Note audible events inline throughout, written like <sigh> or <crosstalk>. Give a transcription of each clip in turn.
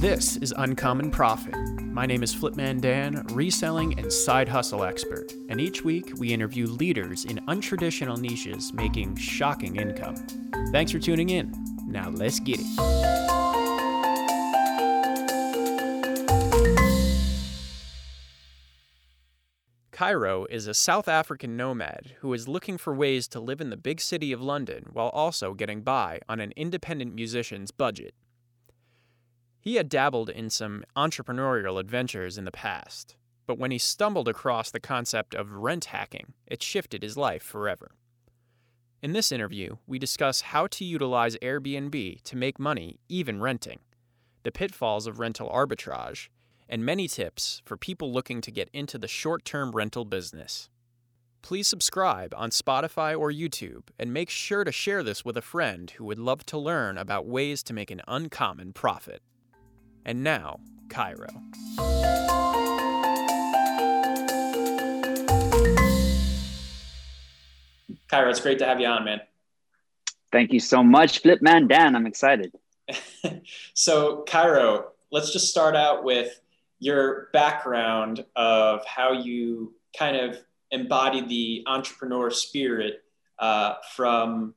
This is Uncommon Profit. My name is Flipman Dan, reselling and side hustle expert, and each week we interview leaders in untraditional niches making shocking income. Thanks for tuning in. Now let's get it. Kairo is a South African nomad who is looking for ways to live in the big city of London while also getting by on an independent musician's budget. He had dabbled in some entrepreneurial adventures in the past, but when he stumbled across the concept of rent hacking, it shifted his life forever. In this interview, we discuss how to utilize Airbnb to make money even renting, the pitfalls of rental arbitrage, and many tips for people looking to get into the short term rental business. Please subscribe on Spotify or YouTube and make sure to share this with a friend who would love to learn about ways to make an uncommon profit. And now, Kairo. Kairo, it's great to have you on, man. Thank you so much, Flip Man Dan. I'm excited. <laughs> so, Kairo, let's just start out with your background of how you kind of embodied the entrepreneur spirit uh, from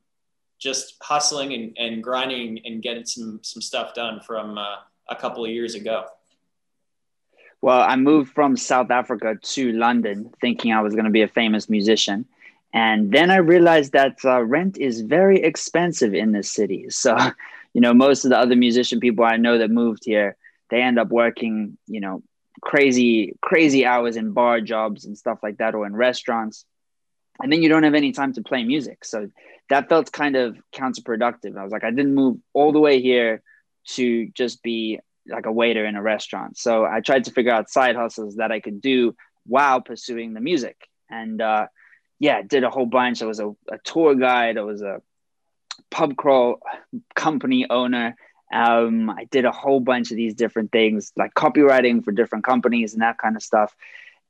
just hustling and, and grinding and getting some some stuff done from uh, a couple of years ago? Well, I moved from South Africa to London thinking I was going to be a famous musician. And then I realized that uh, rent is very expensive in this city. <laughs> So, you know, most of the other musician people I know that moved here, they end up working, you know, crazy, crazy hours in bar jobs and stuff like that, or in restaurants. And then you don't have any time to play music. So that felt kind of counterproductive. I was like, I didn't move all the way here to just be like a waiter in a restaurant. So I tried to figure out side hustles that I could do while pursuing the music. And uh, yeah, did a whole bunch. I was a, a tour guide. I was a pub crawl company owner. Um, I did a whole bunch of these different things, like copywriting for different companies and that kind of stuff.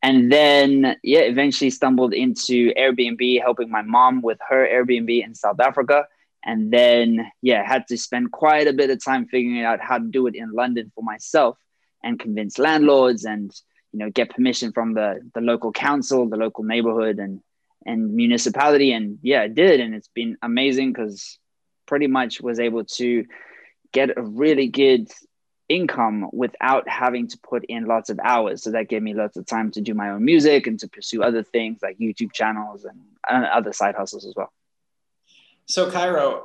And then, yeah, eventually stumbled into Airbnb, helping my mom with her Airbnb in South Africa and then yeah had to spend quite a bit of time figuring out how to do it in london for myself and convince landlords and you know get permission from the the local council the local neighborhood and and municipality. And yeah i did. And it's been amazing because pretty much was able to get a really good income without having to put in lots of hours. So that gave me lots of time to do my own music and to pursue other things like youtube channels and uh, other side hustles as well so, Kairo,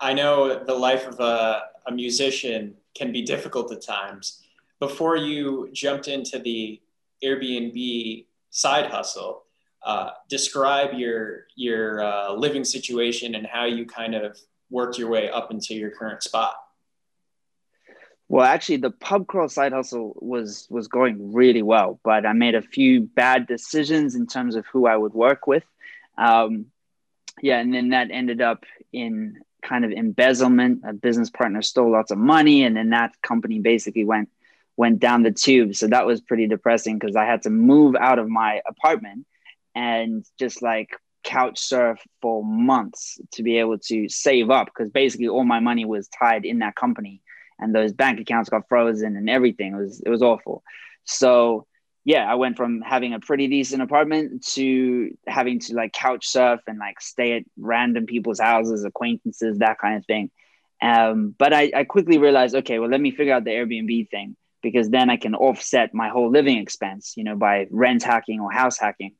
I know the life of a, a musician can be difficult at times. Before you jumped into the Airbnb side hustle, uh, describe your your uh, living situation and how you kind of worked your way up into your current spot. Well, actually, the pub crawl side hustle was was going really well, but I made a few bad decisions in terms of who I would work with. Um, yeah, and then that ended up in kind of embezzlement. A business partner stole lots of money, and then that company basically went went down the tube. So that was pretty depressing because I had to move out of my apartment and just like couch surf for months to be able to save up because basically all my money was tied in that company and those bank accounts got frozen and everything it was it was awful so yeah, I went from having a pretty decent apartment to having to like couch surf and like stay at random people's houses, acquaintances, that kind of thing. Um, but I, I quickly realized, okay, well, let me figure out the Airbnb thing because then I can offset my whole living expense, you know, by rent hacking or house hacking.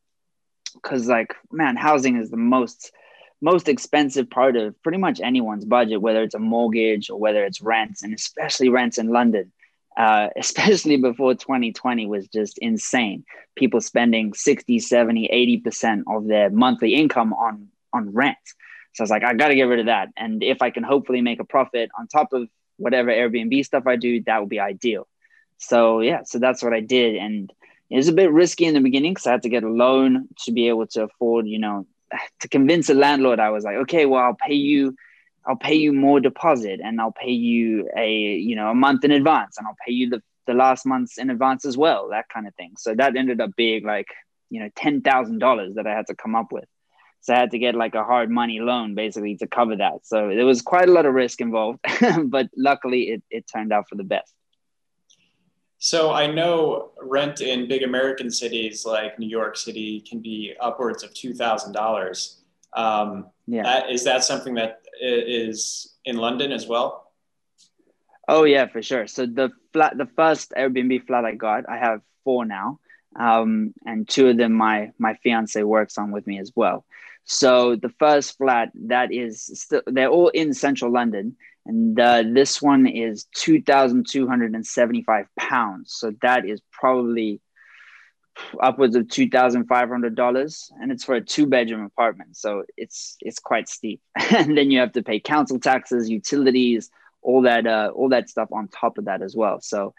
Because like, man, housing is the most most expensive part of pretty much anyone's budget, whether it's a mortgage or whether it's rent, and especially rents in London. Uh, <laughs> especially before 2020 was just insane. People spending 60, 70, 80% of their monthly income on, on rent. So I was like, I got to get rid of that. And if I can hopefully make a profit on top of whatever Airbnb stuff I do, that would be ideal. So yeah, so that's what I did. And it was a bit risky in the beginning because I had to get a loan to be able to afford, you know, <sighs> to convince a landlord. I was like, okay, well, I'll pay you I'll pay you more deposit and I'll pay you a you know a month in advance and I'll pay you the, the last months in advance as well, that kind of thing. So that ended up being like, you know, ten thousand dollars that I had to come up with. So I had to get like a hard money loan basically to cover that. So there was quite a lot of risk involved, <laughs> but luckily it, it turned out for the best. So I know rent in big American cities like New York City can be upwards of two thousand um, dollars. Yeah, that, is that something that is in London as well? Oh yeah, for sure. So the flat, the first Airbnb flat I got, I have four now, um, and two of them my my fiance works on with me as well. So the first flat that is still, they're all in central London, and uh, this one is 2,275 pounds. So that is probably upwards of $2,500 and it's for a two bedroom apartment. So it's, it's quite steep. <laughs> and then you have to pay council taxes, utilities, all that, uh, all that stuff on top of that as well. So,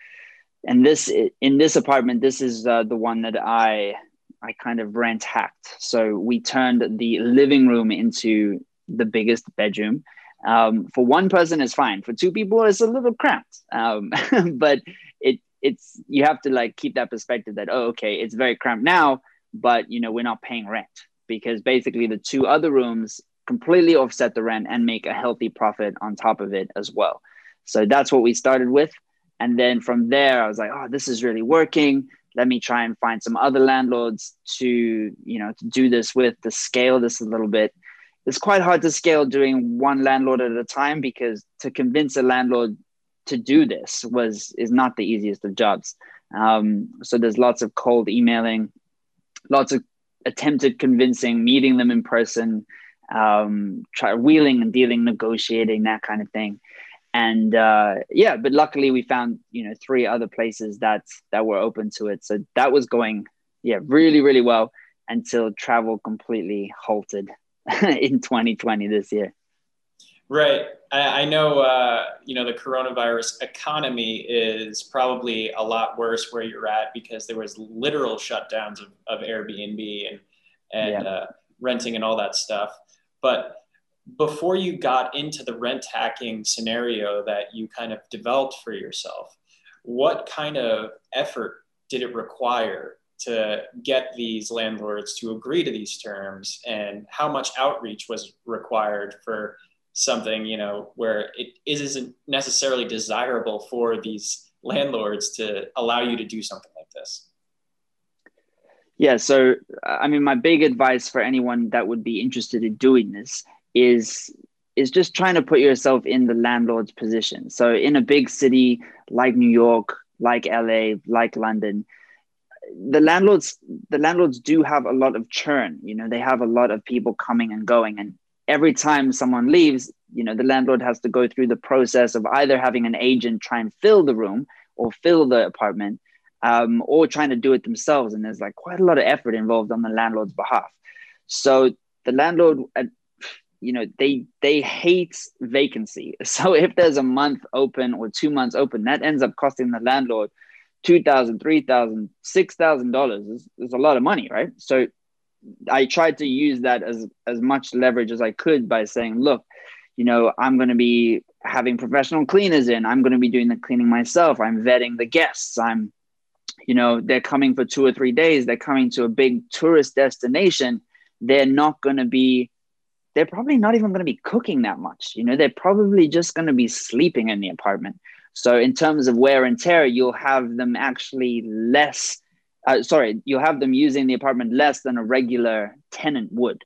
and this, in this apartment, this is uh, the one that I, I kind of rent hacked. So we turned the living room into the biggest bedroom um, for one person is fine for two people it's a little cramped um, <laughs> but it it's you have to like keep that perspective that oh okay it's very cramped now but you know we're not paying rent. Because basically the two other rooms completely offset the rent and make a healthy profit on top of it as well. So that's what we started with. And then from there i was like oh this is really working. Let me try and find some other landlords to you know to do this with to scale this a little bit. It's quite hard to scale doing one landlord at a time because to convince a landlord to do this was is not the easiest of jobs. Um, so there's lots of cold emailing, lots of attempted convincing, meeting them in person, um, try wheeling and dealing, negotiating that kind of thing. And uh, yeah, but luckily we found you know three other places that that were open to it. So that was going yeah really really well until travel completely halted <laughs> in 2020 this year. Right. I, I know, uh, you know, the coronavirus economy is probably a lot worse where you're at because there was literal shutdowns of, of Airbnb and, and yeah. uh, renting and all that stuff. But before you got into the rent hacking scenario that you kind of developed for yourself, what kind of effort did it require to get these landlords to agree to these terms and how much outreach was required for something you know where it isn't necessarily desirable for these landlords to allow you to do something like this. Yeah so i mean my big advice for anyone that would be interested in doing this is is just trying to put yourself in the landlord's position. So in a big city like new york like la like london the landlords the landlords do have a lot of churn you know they have a lot of people coming and going and every time someone leaves you know the landlord has to go through the process of either having an agent try and fill the room or fill the apartment um, or trying to do it themselves. And there's like quite a lot of effort involved on the landlord's behalf. So the landlord uh, you know they they hate vacancy. <laughs> So if there's a month open or two months open that ends up costing the landlord two thousand, three thousand, six thousand dollars. Is a lot of money, right? So I tried to use that as as much leverage as I could by saying, look, you know, I'm going to be having professional cleaners in. I'm going to be doing the cleaning myself. I'm vetting the guests. I'm, you know, they're coming for two or three days. They're coming to a big tourist destination. They're not going to be. They're probably not even going to be cooking that much. You know, they're probably just going to be sleeping in the apartment. So in terms of wear and tear, you'll have them actually less. Uh, sorry, you'll have them using the apartment less than a regular tenant would.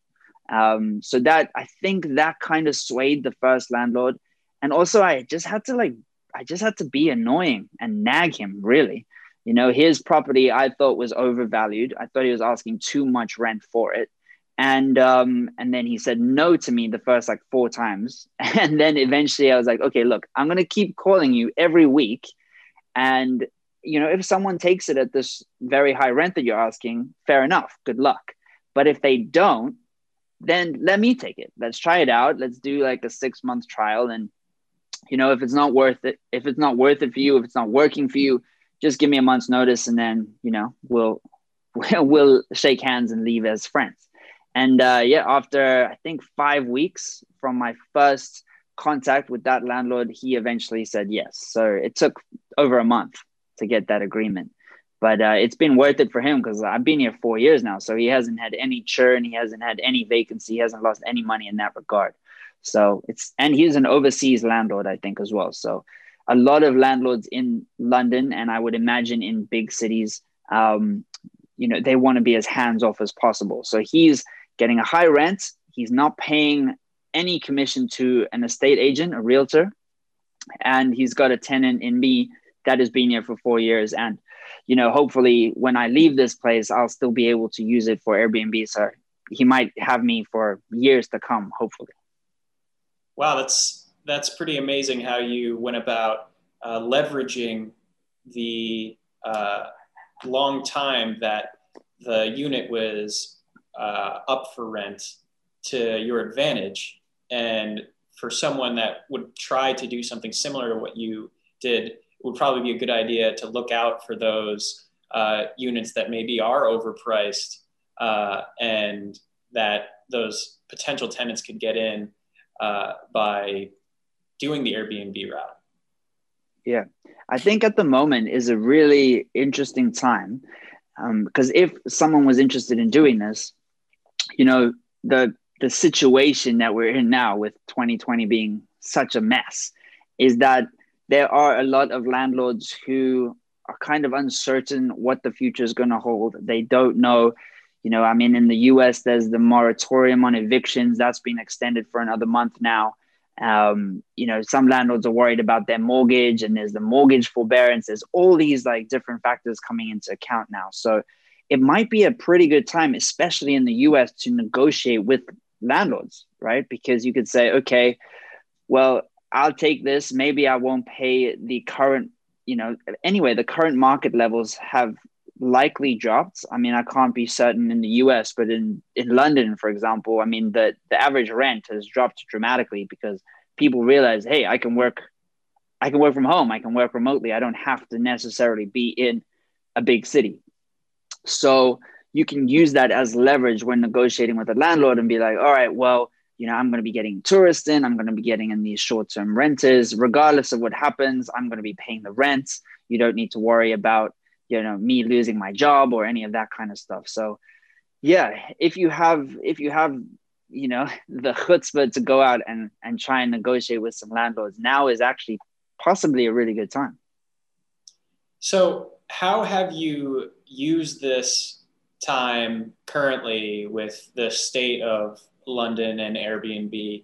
Um, so that I think that kind of swayed the first landlord, and also I just had to like I just had to be annoying and nag him really. You know, his property I thought was overvalued. I thought he was asking too much rent for it and um, and then he said no to me the first like four times <laughs> and then eventually i was like okay look i'm to keep calling you every week and you know if someone takes it at this very high rent that you're asking fair enough good luck. But if they don't then let me take it. Let's try it out. Let's do like a six month trial. And you know if it's not worth it if it's not worth it for you if it's not working for you just give me a month's notice and then you know we'll <laughs> we'll shake hands and leave as friends. And uh, yeah, after I think five weeks from my first contact with that landlord, he eventually said yes. So it took over a month to get that agreement. But uh, it's been worth it for him because I've been here four years now. So he hasn't had any churn. He hasn't had any vacancy. He hasn't lost any money in that regard. So it's, and he's an overseas landlord, I think, as well. So a lot of landlords in London, and I would imagine in big cities, um, you know, they want to be as hands off as possible. So he's getting a high rent. He's not paying any commission to an estate agent, a realtor, and he's got a tenant in me that has been here for four years. And you know, hopefully, when I leave this place, I'll still be able to use it for Airbnb. So he might have me for years to come, hopefully. Wow, that's that's pretty amazing how you went about uh, leveraging the uh, long time that the unit was uh, up for rent to your advantage. And for someone that would try to do something similar to what you did, would probably be a good idea to look out for those uh, units that maybe are overpriced uh, and that those potential tenants could get in uh, by doing the Airbnb route. Yeah, I think at the moment is a really interesting time because um, if someone was interested in doing this, you know, the the situation that we're in now with 2020 being such a mess is that there are a lot of landlords who are kind of uncertain what the future is going to hold. They don't know, you know, I mean, in the US, there's the moratorium on evictions that's been extended for another month now. Um, you know, some landlords are worried about their mortgage, and there's the mortgage forbearance. There's all these like different factors coming into account now. So it might be a pretty good time, especially in the US, to negotiate with landlords, right? Because you could say, okay, well, I'll take this. Maybe I won't pay the current, you know, anyway, the current market levels have likely dropped. I mean, I can't be certain in the US, but in, in London, for example, I mean, the, the average rent has dropped dramatically because people realize, hey, I can work, I can work from home. I can work remotely. I don't have to necessarily be in a big city. So you can use that as leverage when negotiating with a landlord and be like, all right, well, you know, I'm going to be getting tourists in, I'm going to be getting in these short-term renters. Regardless of what happens, I'm going to be paying the rent. You don't need to worry about, you know, me losing my job or any of that kind of stuff. So yeah, if you have if you have you know <laughs> the chutzpah to go out and and try and negotiate with some landlords now is actually possibly a really good time so how have you used this time currently with the state of London and Airbnb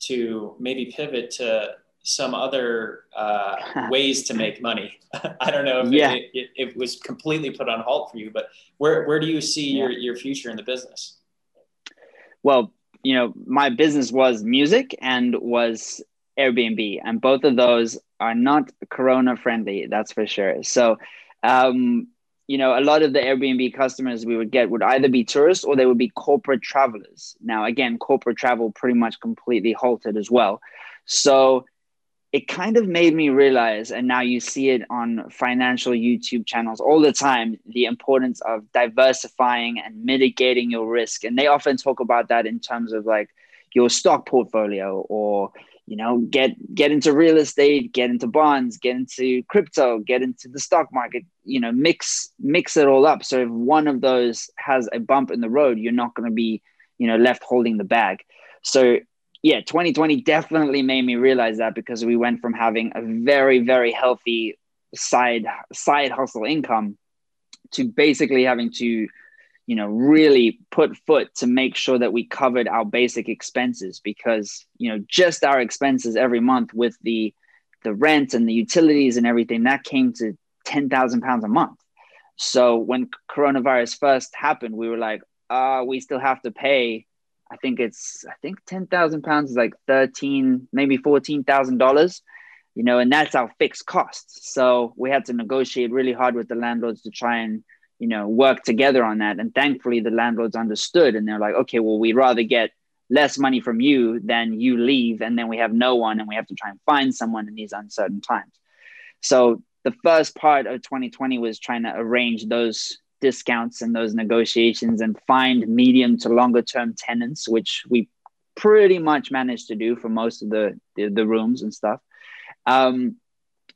to maybe pivot to some other uh, <laughs> ways to make money. <laughs> I don't know if yeah. it, it, it, was completely put on halt for you, but where, where do you see yeah. your, your future in the business? Well, you know, my business was music and was Airbnb, and both of those are not Corona friendly, that's for sure. So, um, you know, a lot of the Airbnb customers we would get would either be tourists or they would be corporate travelers. Now, again, corporate travel pretty much completely halted as well. So it kind of made me realize, and now you see it on financial YouTube channels all the time, the importance of diversifying and mitigating your risk. And they often talk about that in terms of like your stock portfolio or you know get get into real estate get into bonds get into crypto get into the stock market you know mix mix it all up. So if one of those has a bump in the road you're not going to be you know left holding the bag. So yeah 2020 definitely made me realize that because we went from having a very very healthy side side hustle income to basically having to you know really put foot to make sure that we covered our basic expenses because you know just our expenses every month with the the rent and the utilities and everything that came to 10,000 pounds a month. So when coronavirus first happened we were like uh we still have to pay i think it's i think 10,000 pounds is like 13 maybe 14,000 dollars you know and that's our fixed costs. So we had to negotiate really hard with the landlords to try and you know work together on that. And thankfully the landlords understood and they're like okay well we'd rather get less money from you than you leave. And then we have no one and we have to try and find someone in these uncertain times. So the first part of 2020 was trying to arrange those discounts and those negotiations and find medium to longer term tenants which we pretty much managed to do for most of the the, the rooms and stuff. Um,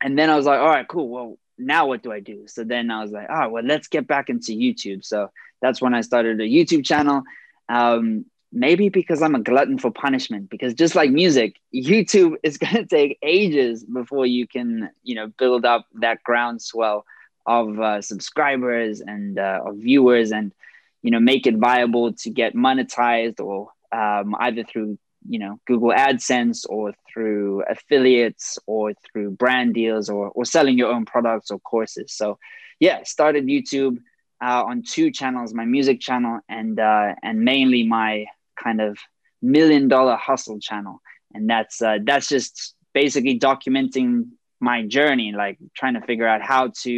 and then i was like all right cool. Well now what do I do? So then I was like, oh, well, let's get back into YouTube. So that's when I started a YouTube channel. Um, maybe because I'm a glutton for punishment. Because just like music, YouTube is <laughs> going to take ages before you can, you know, build up that groundswell of uh, subscribers and uh, of viewers, and you know, make it viable to get monetized or um, either through you know Google AdSense or through affiliates or through brand deals or or selling your own products or courses. So, yeah, started YouTube. Uh, on two channels, my music channel and uh, and mainly my kind of million dollar hustle channel and that's uh, that's just basically documenting my journey like trying to figure out how to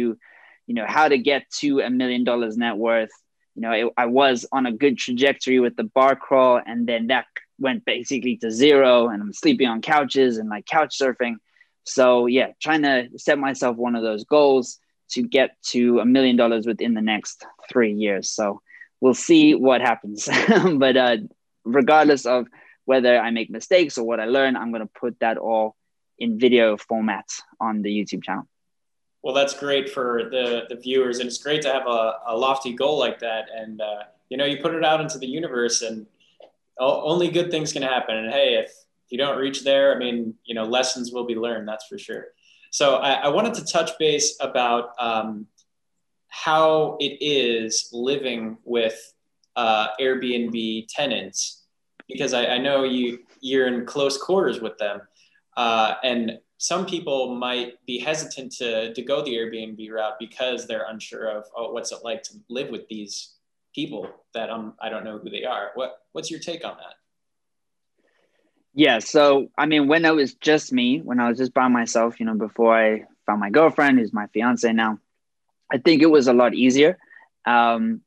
you know how to get to a million dollars net worth you know it, i was on a good trajectory with the bar crawl and then that went basically to zero and i'm sleeping on couches and like couch surfing so yeah trying to set myself one of those goals to get to a million dollars within the next three years so we'll see what happens <laughs> but uh regardless of whether I make mistakes or what I learn, I'm going to put that all in video format on the YouTube channel. Well, that's great for the, the viewers. And it's great to have a, a lofty goal like that. And, uh, you know, you put it out into the universe and only good things can happen. And hey, if you don't reach there, I mean, you know, lessons will be learned, that's for sure. So I, I wanted to touch base about um, how it is living with uh, Airbnb tenants because I, I, know you you're in close quarters with them, uh, and some people might be hesitant to to go the Airbnb route because they're unsure of oh what's it like to live with these people that um I don't know who they are. What what's your take on that? Yeah, so I mean, when it was just me, when I was just by myself, you know, before I found my girlfriend, who's my fiance now, I think it was a lot easier. Um,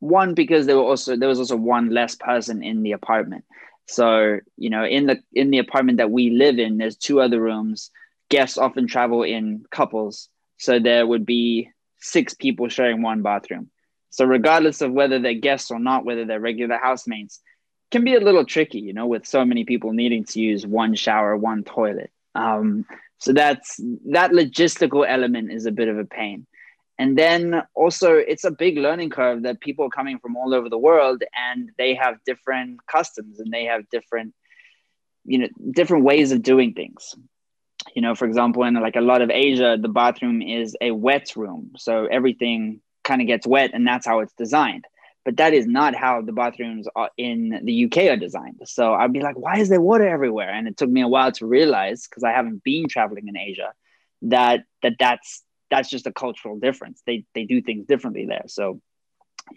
one because there were also there was also one less person in the apartment so you know in the in the apartment that we live in there's two other rooms guests often travel in couples so there would be six people sharing one bathroom so regardless of whether they're guests or not whether they're regular housemates can be a little tricky you know with so many people needing to use one shower one toilet. Um, so that's that logistical element is a bit of a pain. And then also it's a big learning curve that people are coming from all over the world and they have different customs and they have different you know different ways of doing things. You know for example in like a lot of asia the bathroom is a wet room. So everything kind of gets wet and that's how it's designed but that is not how the bathrooms in the UK are designed. So I'd be like, why is there water everywhere? And it took me a while to realize because I haven't been traveling in Asia that that that's that's just a cultural difference. They they do things differently there. So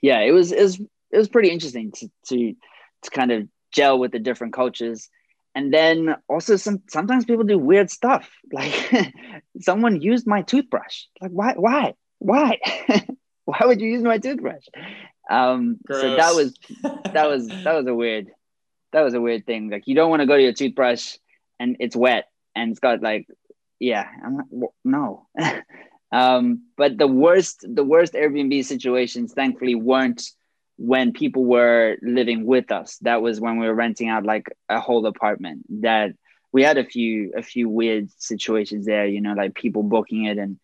yeah, it was it was it was pretty interesting to to to kind of gel with the different cultures. And then also some sometimes people do weird stuff. <laughs> Like someone used my toothbrush. Like why why why <laughs> why would you use my toothbrush? Um, so that was that was that was a weird that was a weird thing. Like you don't want to go to your toothbrush and it's wet and it's got like yeah I'm like no <laughs> Um, but the worst, the worst Airbnb situations, thankfully, weren't when people were living with us. That was when we were renting out like a whole apartment. That we had a few, a few weird situations there. You know, like people booking it and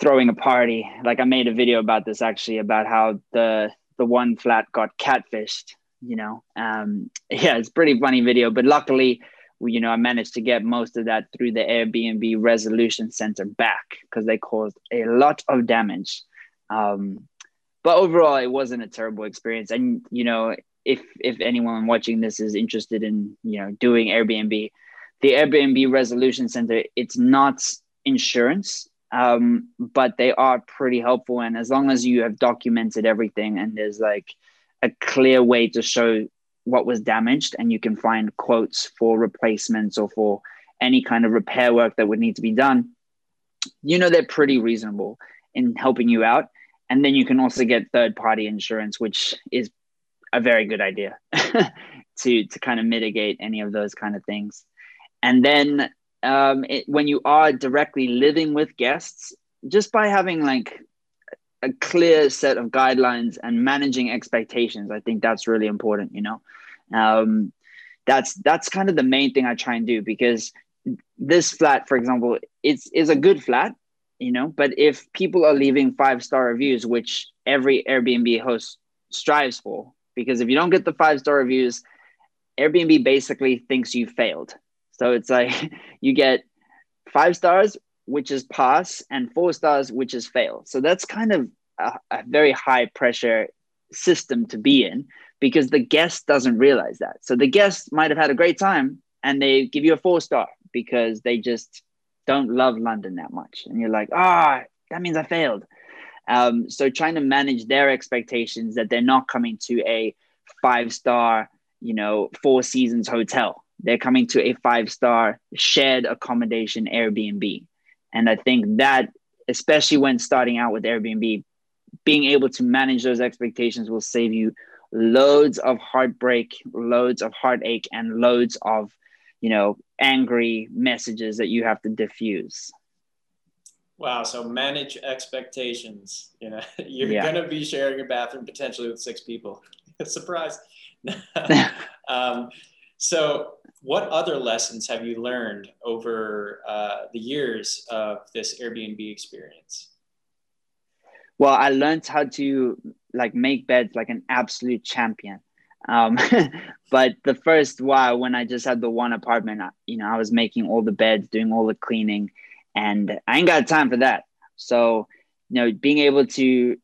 throwing a party. Like I made a video about this actually about how the the one flat got catfished. You know, um, <laughs> yeah, it's pretty funny video. But luckily, you know, I managed to get most of that through the Airbnb Resolution Center back because they caused a lot of damage. Um, but overall, it wasn't a terrible experience. And you know, if if anyone watching this is interested in you know doing Airbnb, the Airbnb Resolution Center, it's not insurance, um, but they are pretty helpful. And as long as you have documented everything and there's like a clear way to show what was damaged and you can find quotes for replacements or for any kind of repair work that would need to be done you know they're pretty reasonable in helping you out and then you can also get third party insurance which is a very good idea <laughs> to to kind of mitigate any of those kind of things and then um, it, when you are directly living with guests just by having like a clear set of guidelines and managing expectations i think that's really important you know um, that's that's kind of the main thing i try and do because this flat for example it's is a good flat you know but if people are leaving five star reviews which every airbnb host strives for because if you don't get the five star reviews, Airbnb basically thinks you failed. So it's like <laughs> you get five stars, which is pass, and four stars, which is fail. So that's kind of a, a very high pressure system to be in because the guest doesn't realize that. So the guest might have had a great time and they give you a four star because they just don't love London that much. And you're like, ah, oh, that means I failed. Um, so trying to manage their expectations that they're not coming to a five star, you know, four seasons hotel. They're coming to a five star shared accommodation Airbnb. And I think that, especially when starting out with Airbnb, being able to manage those expectations will save you loads of heartbreak, loads of heartache, and loads of, you know, angry messages that you have to diffuse. Wow. So manage expectations. You know, <laughs> you're yeah. going to be sharing a bathroom potentially with six people. <laughs> Surprise. <laughs> um, so, what other lessons have you learned over uh, the years of this Airbnb experience? Well, I learned how to like make beds like an absolute champion. Um, <laughs> but the first while when I just had the one apartment, you know, I was making all the beds, doing all the cleaning, and I ain't got time for that. So, you know, being able to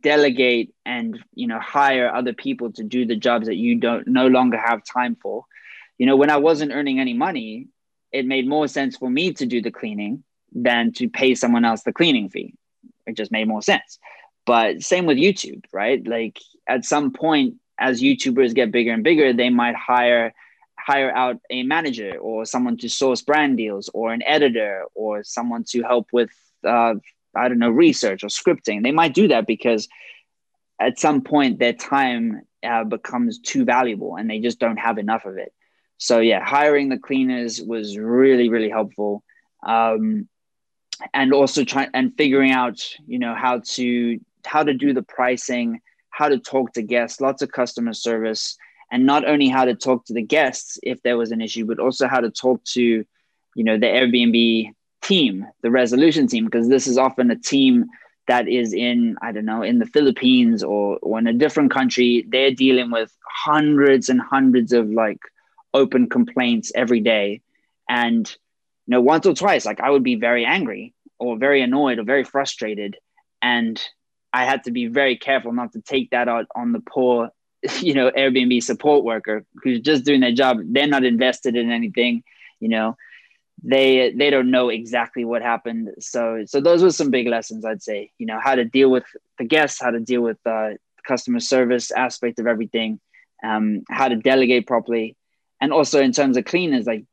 delegate and you know hire other people to do the jobs that you don't no longer have time for. You know, when I wasn't earning any money, it made more sense for me to do the cleaning than to pay someone else the cleaning fee. It just made more sense. But same with YouTube, right? Like at some point, as YouTubers get bigger and bigger, they might hire hire out a manager or someone to source brand deals or an editor or someone to help with uh, i don't know research or scripting they might do that because at some point their time uh, becomes too valuable and they just don't have enough of it so yeah hiring the cleaners was really really helpful um, and also trying and figuring out you know how to how to do the pricing how to talk to guests lots of customer service and not only how to talk to the guests if there was an issue, but also how to talk to, you know, the Airbnb team, the resolution team, because this is often a team that is in, I don't know, in the Philippines or, or in a different country. They're dealing with hundreds and hundreds of like open complaints every day. And, you know, once or twice, like I would be very angry or very annoyed or very frustrated. And I had to be very careful not to take that out on the poor <laughs> you know airbnb support worker who's just doing their job they're not invested in anything you know they they don't know exactly what happened so so those were some big lessons i'd say you know how to deal with the guests how to deal with uh, the customer service aspect of everything um, how to delegate properly and also in terms of cleaners like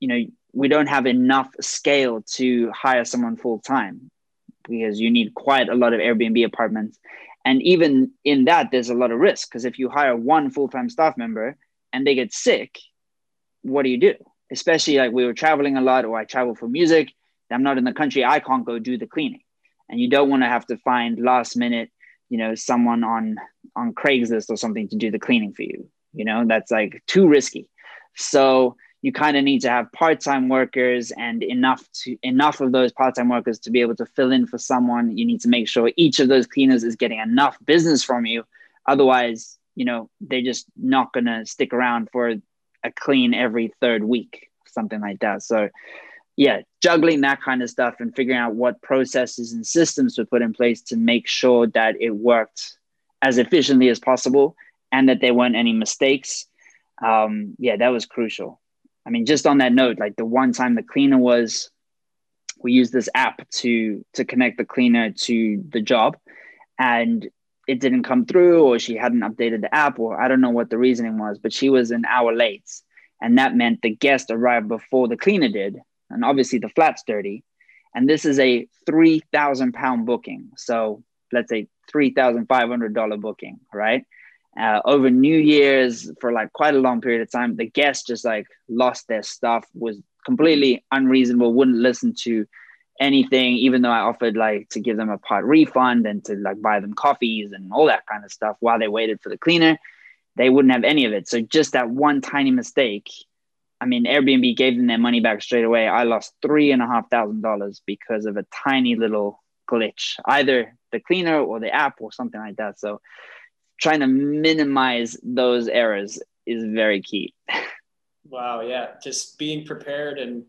you know we don't have enough scale to hire someone full time because you need quite a lot of airbnb apartments and even in that, there's a lot of risk because if you hire one full time staff member and they get sick, what do you do? Especially like we were traveling a lot, or I travel for music. I'm not in the country. I can't go do the cleaning, and you don't want to have to find last minute, you know, someone on on Craigslist or something to do the cleaning for you. You know, that's like too risky. So you kind of need to have part-time workers and enough to enough of those part-time workers to be able to fill in for someone. You need to make sure each of those cleaners is getting enough business from you. Otherwise you know they're just not to stick around for a clean every third week something like that. So yeah juggling that kind of stuff and figuring out what processes and systems to put in place to make sure that it worked as efficiently as possible and that there weren't any mistakes um, yeah that was crucial I mean, just on that note, like the one time the cleaner was, we used this app to to connect the cleaner to the job, and it didn't come through, or she hadn't updated the app, or I don't know what the reasoning was, but she was an hour late, and that meant the guest arrived before the cleaner did, and obviously the flat's dirty, and this is a three thousand pound booking, so let's say three thousand five hundred dollar booking, right? Uh, over New Year's for like quite a long period of time. The guests just like lost their stuff, was completely unreasonable, wouldn't listen to anything, even though I offered like to give them a part refund and to like buy them coffees and all that kind of stuff while they waited for the cleaner. They wouldn't have any of it. So just that one tiny mistake. I mean, Airbnb gave them their money back straight away. I lost three and a half thousand dollars because of a tiny little glitch, either the cleaner or the app or something like that. So trying to minimize those errors is very key. wow, yeah, just being prepared and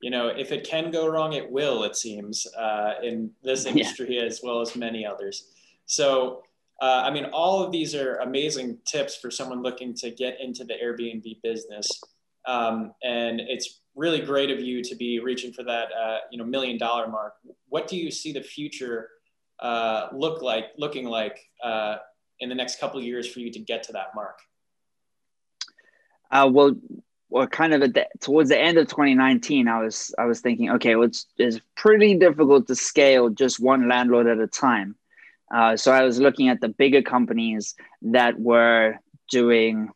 you know if it can go wrong, it will. It seems uh, in this <laughs> industry yeah. as well as many others. So. Uh, I mean, all of these are amazing tips for someone looking to get into the Airbnb business. Um, and it's really great of you to be reaching for that, uh, you know, million dollar mark. What do you see the future uh, look like, looking like uh, in the next couple of years for you to get to that mark? Uh, well, well, kind of at the, towards the end of 2019, I was I was thinking, okay, well, it's, it's pretty difficult to scale just one landlord at a time. Uh, so I was looking at the bigger companies that were doing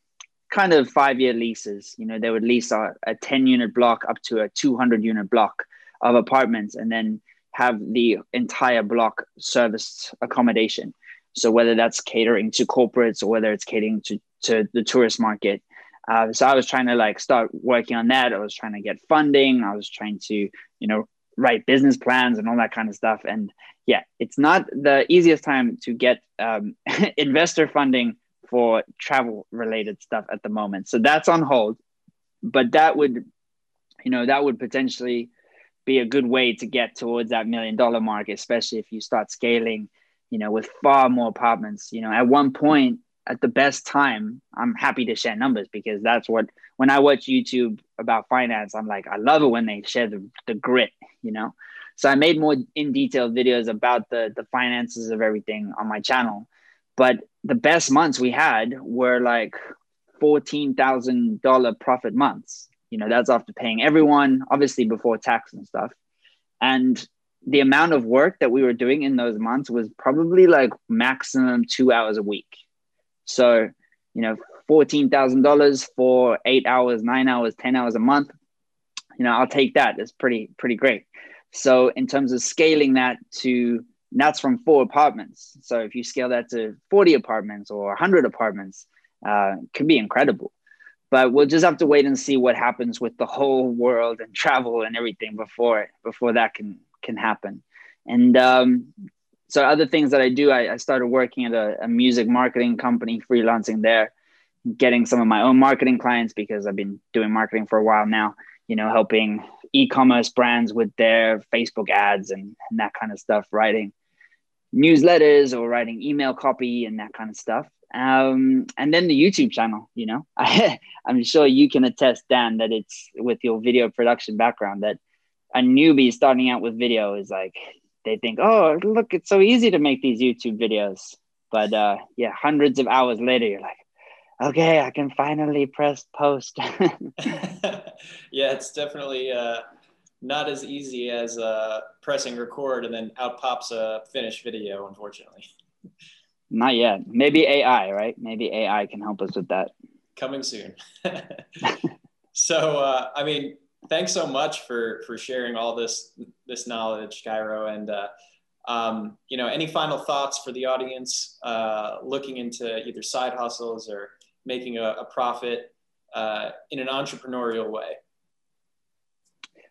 kind of five year leases. You know, they would lease a, a 10 unit block up to a 200 unit block of apartments and then have the entire block serviced accommodation. So whether that's catering to corporates or whether it's catering to, to the tourist market. Uh, so I was trying to like start working on that. I was trying to get funding. I was trying to, you know, write business plans and all that kind of stuff. And yeah, it's not the easiest time to get um, <laughs> investor funding for travel related stuff at the moment. So that's on hold. But that would, you know, that would potentially be a good way to get towards that million dollar mark, especially if you start scaling, you know, with far more apartments. You know, at one point, at the best time, I'm happy to share numbers because that's what when I watch YouTube about finance, I'm like, I love it when they share the, the grit, you know. So I made more in detail videos about the the finances of everything on my channel. But the best months we had were like $14,000 profit months. You know, that's after paying everyone, obviously before tax and stuff. And the amount of work that we were doing in those months was probably like maximum two hours a week. So, you know, $14,000 for eight hours, nine hours, 10 hours a month, you know, I'll take that. It's pretty, pretty great. So, in terms of scaling that to that's from four apartments. So if you scale that to 40 apartments or 100 apartments, uh, could be incredible. But we'll just have to wait and see what happens with the whole world and travel and everything before before that can can happen. And um, so other things that I do, I, I started working at a, a music marketing company, freelancing there, getting some of my own marketing clients because I've been doing marketing for a while now. You know, helping e-commerce brands with their Facebook ads and, and that kind of stuff, writing newsletters or writing email copy and that kind of stuff. Um, and then the YouTube channel, you know, I, <laughs> I'm sure you can attest, Dan, that it's with your video production background that a newbie starting out with video is like, they think, oh, look, it's so easy to make these YouTube videos. But uh, yeah, hundreds of hours later, you're like, okay, I can finally press post. <laughs> <laughs> yeah, it's definitely uh, not as easy as uh, pressing record and then out pops a finished video, unfortunately. <laughs> Not yet. Maybe AI, right? Maybe AI can help us with that. Coming soon. so, uh, I mean, thanks so much for for sharing all this this knowledge, Kairo. And uh, um, you know, any final thoughts for the audience uh, looking into either side hustles or making a, a profit uh, in an entrepreneurial way?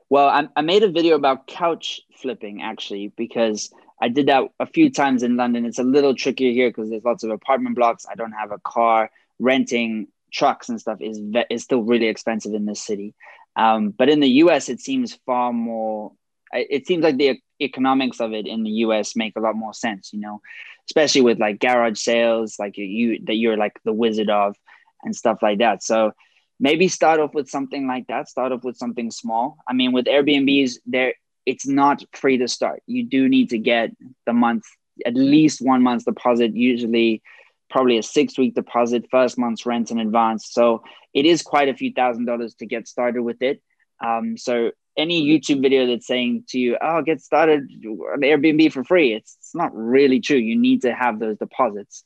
Well, I, I made a video about couch flipping actually because I did that a few times in London. It's a little trickier here because there's lots of apartment blocks. I don't have a car. Renting trucks and stuff is ve- is still really expensive in this city. Um, but in the US, it seems far more. It seems like the economics of it in the US make a lot more sense. You know, especially with like garage sales, like you, you that you're like the wizard of, and stuff like that. So maybe start off with something like that start off with something small i mean with airbnbs there it's not free to start you do need to get the month at least one month's deposit usually probably a six week deposit first month's rent in advance. So it is quite a few thousand dollars to get started with it. Um, so any youtube video that's saying to you oh get started on airbnb for free it's, it's not really true. You need to have those deposits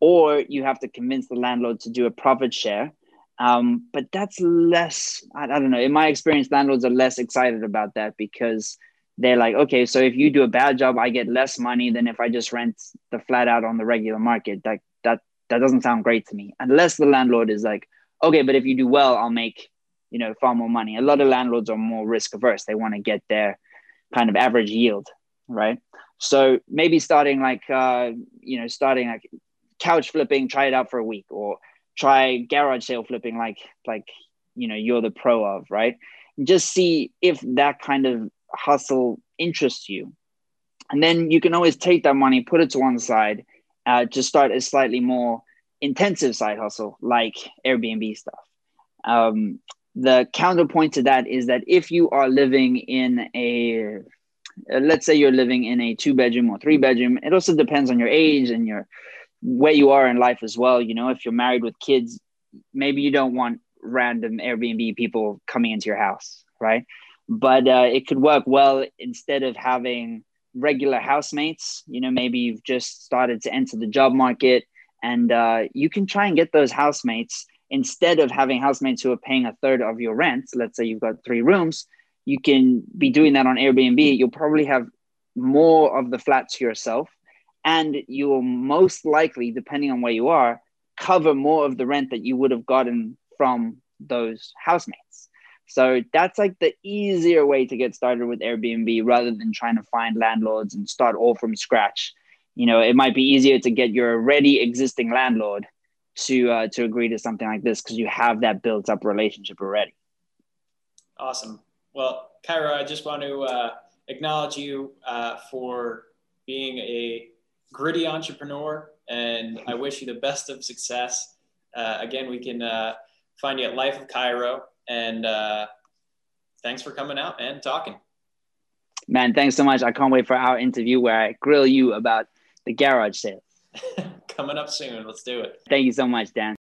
or you have to convince the landlord to do a profit share. Um, but that's less, I, I, don't know. In my experience, landlords are less excited about that because they're like, okay, so if you do a bad job, I get less money than if I just rent the flat out on the regular market. That that doesn't sound great to me. Unless the landlord is like, okay, but if you do well, I'll make, you know, far more money. A lot of landlords are more risk averse. They want to get their kind of average yield, right? So maybe starting like, uh, you know, starting like couch flipping, try it out for a week, or try garage sale flipping, like like you know you're the pro of, right? Just see if that kind of hustle interests you, and then you can always take that money, put it to one side, uh, to start a slightly more intensive side hustle like Airbnb stuff. Um, the counterpoint to that is that if you are living in a uh, let's say you're living in a two bedroom or three bedroom it also depends on your age and your where you are in life as well you know if you're married with kids maybe you don't want random airbnb people coming into your house right but uh, it could work well instead of having regular housemates you know maybe you've just started to enter the job market and uh, you can try and get those housemates instead of having housemates who are paying a third of your rent, let's say you've got three rooms, you can be doing that on Airbnb. You'll probably have more of the flat to yourself. And you will most likely, depending on where you are, cover more of the rent that you would have gotten from those housemates. So that's like the easier way to get started with Airbnb rather than trying to find landlords and start all from scratch. You know, it might be easier to get your already existing landlord to uh, to agree to something like this because you have that built up relationship already. Awesome. Well, Kairo, I just want to uh, acknowledge you uh, for being a gritty entrepreneur, and I wish you the best of success. Uh, again, we can uh, find you at Life of Kairo, and uh, thanks for coming out and talking. Man, thanks so much. I can't wait for our interview where I grill you about the garage sale. <laughs> Coming up soon. Let's do it. Thank you so much, Dan.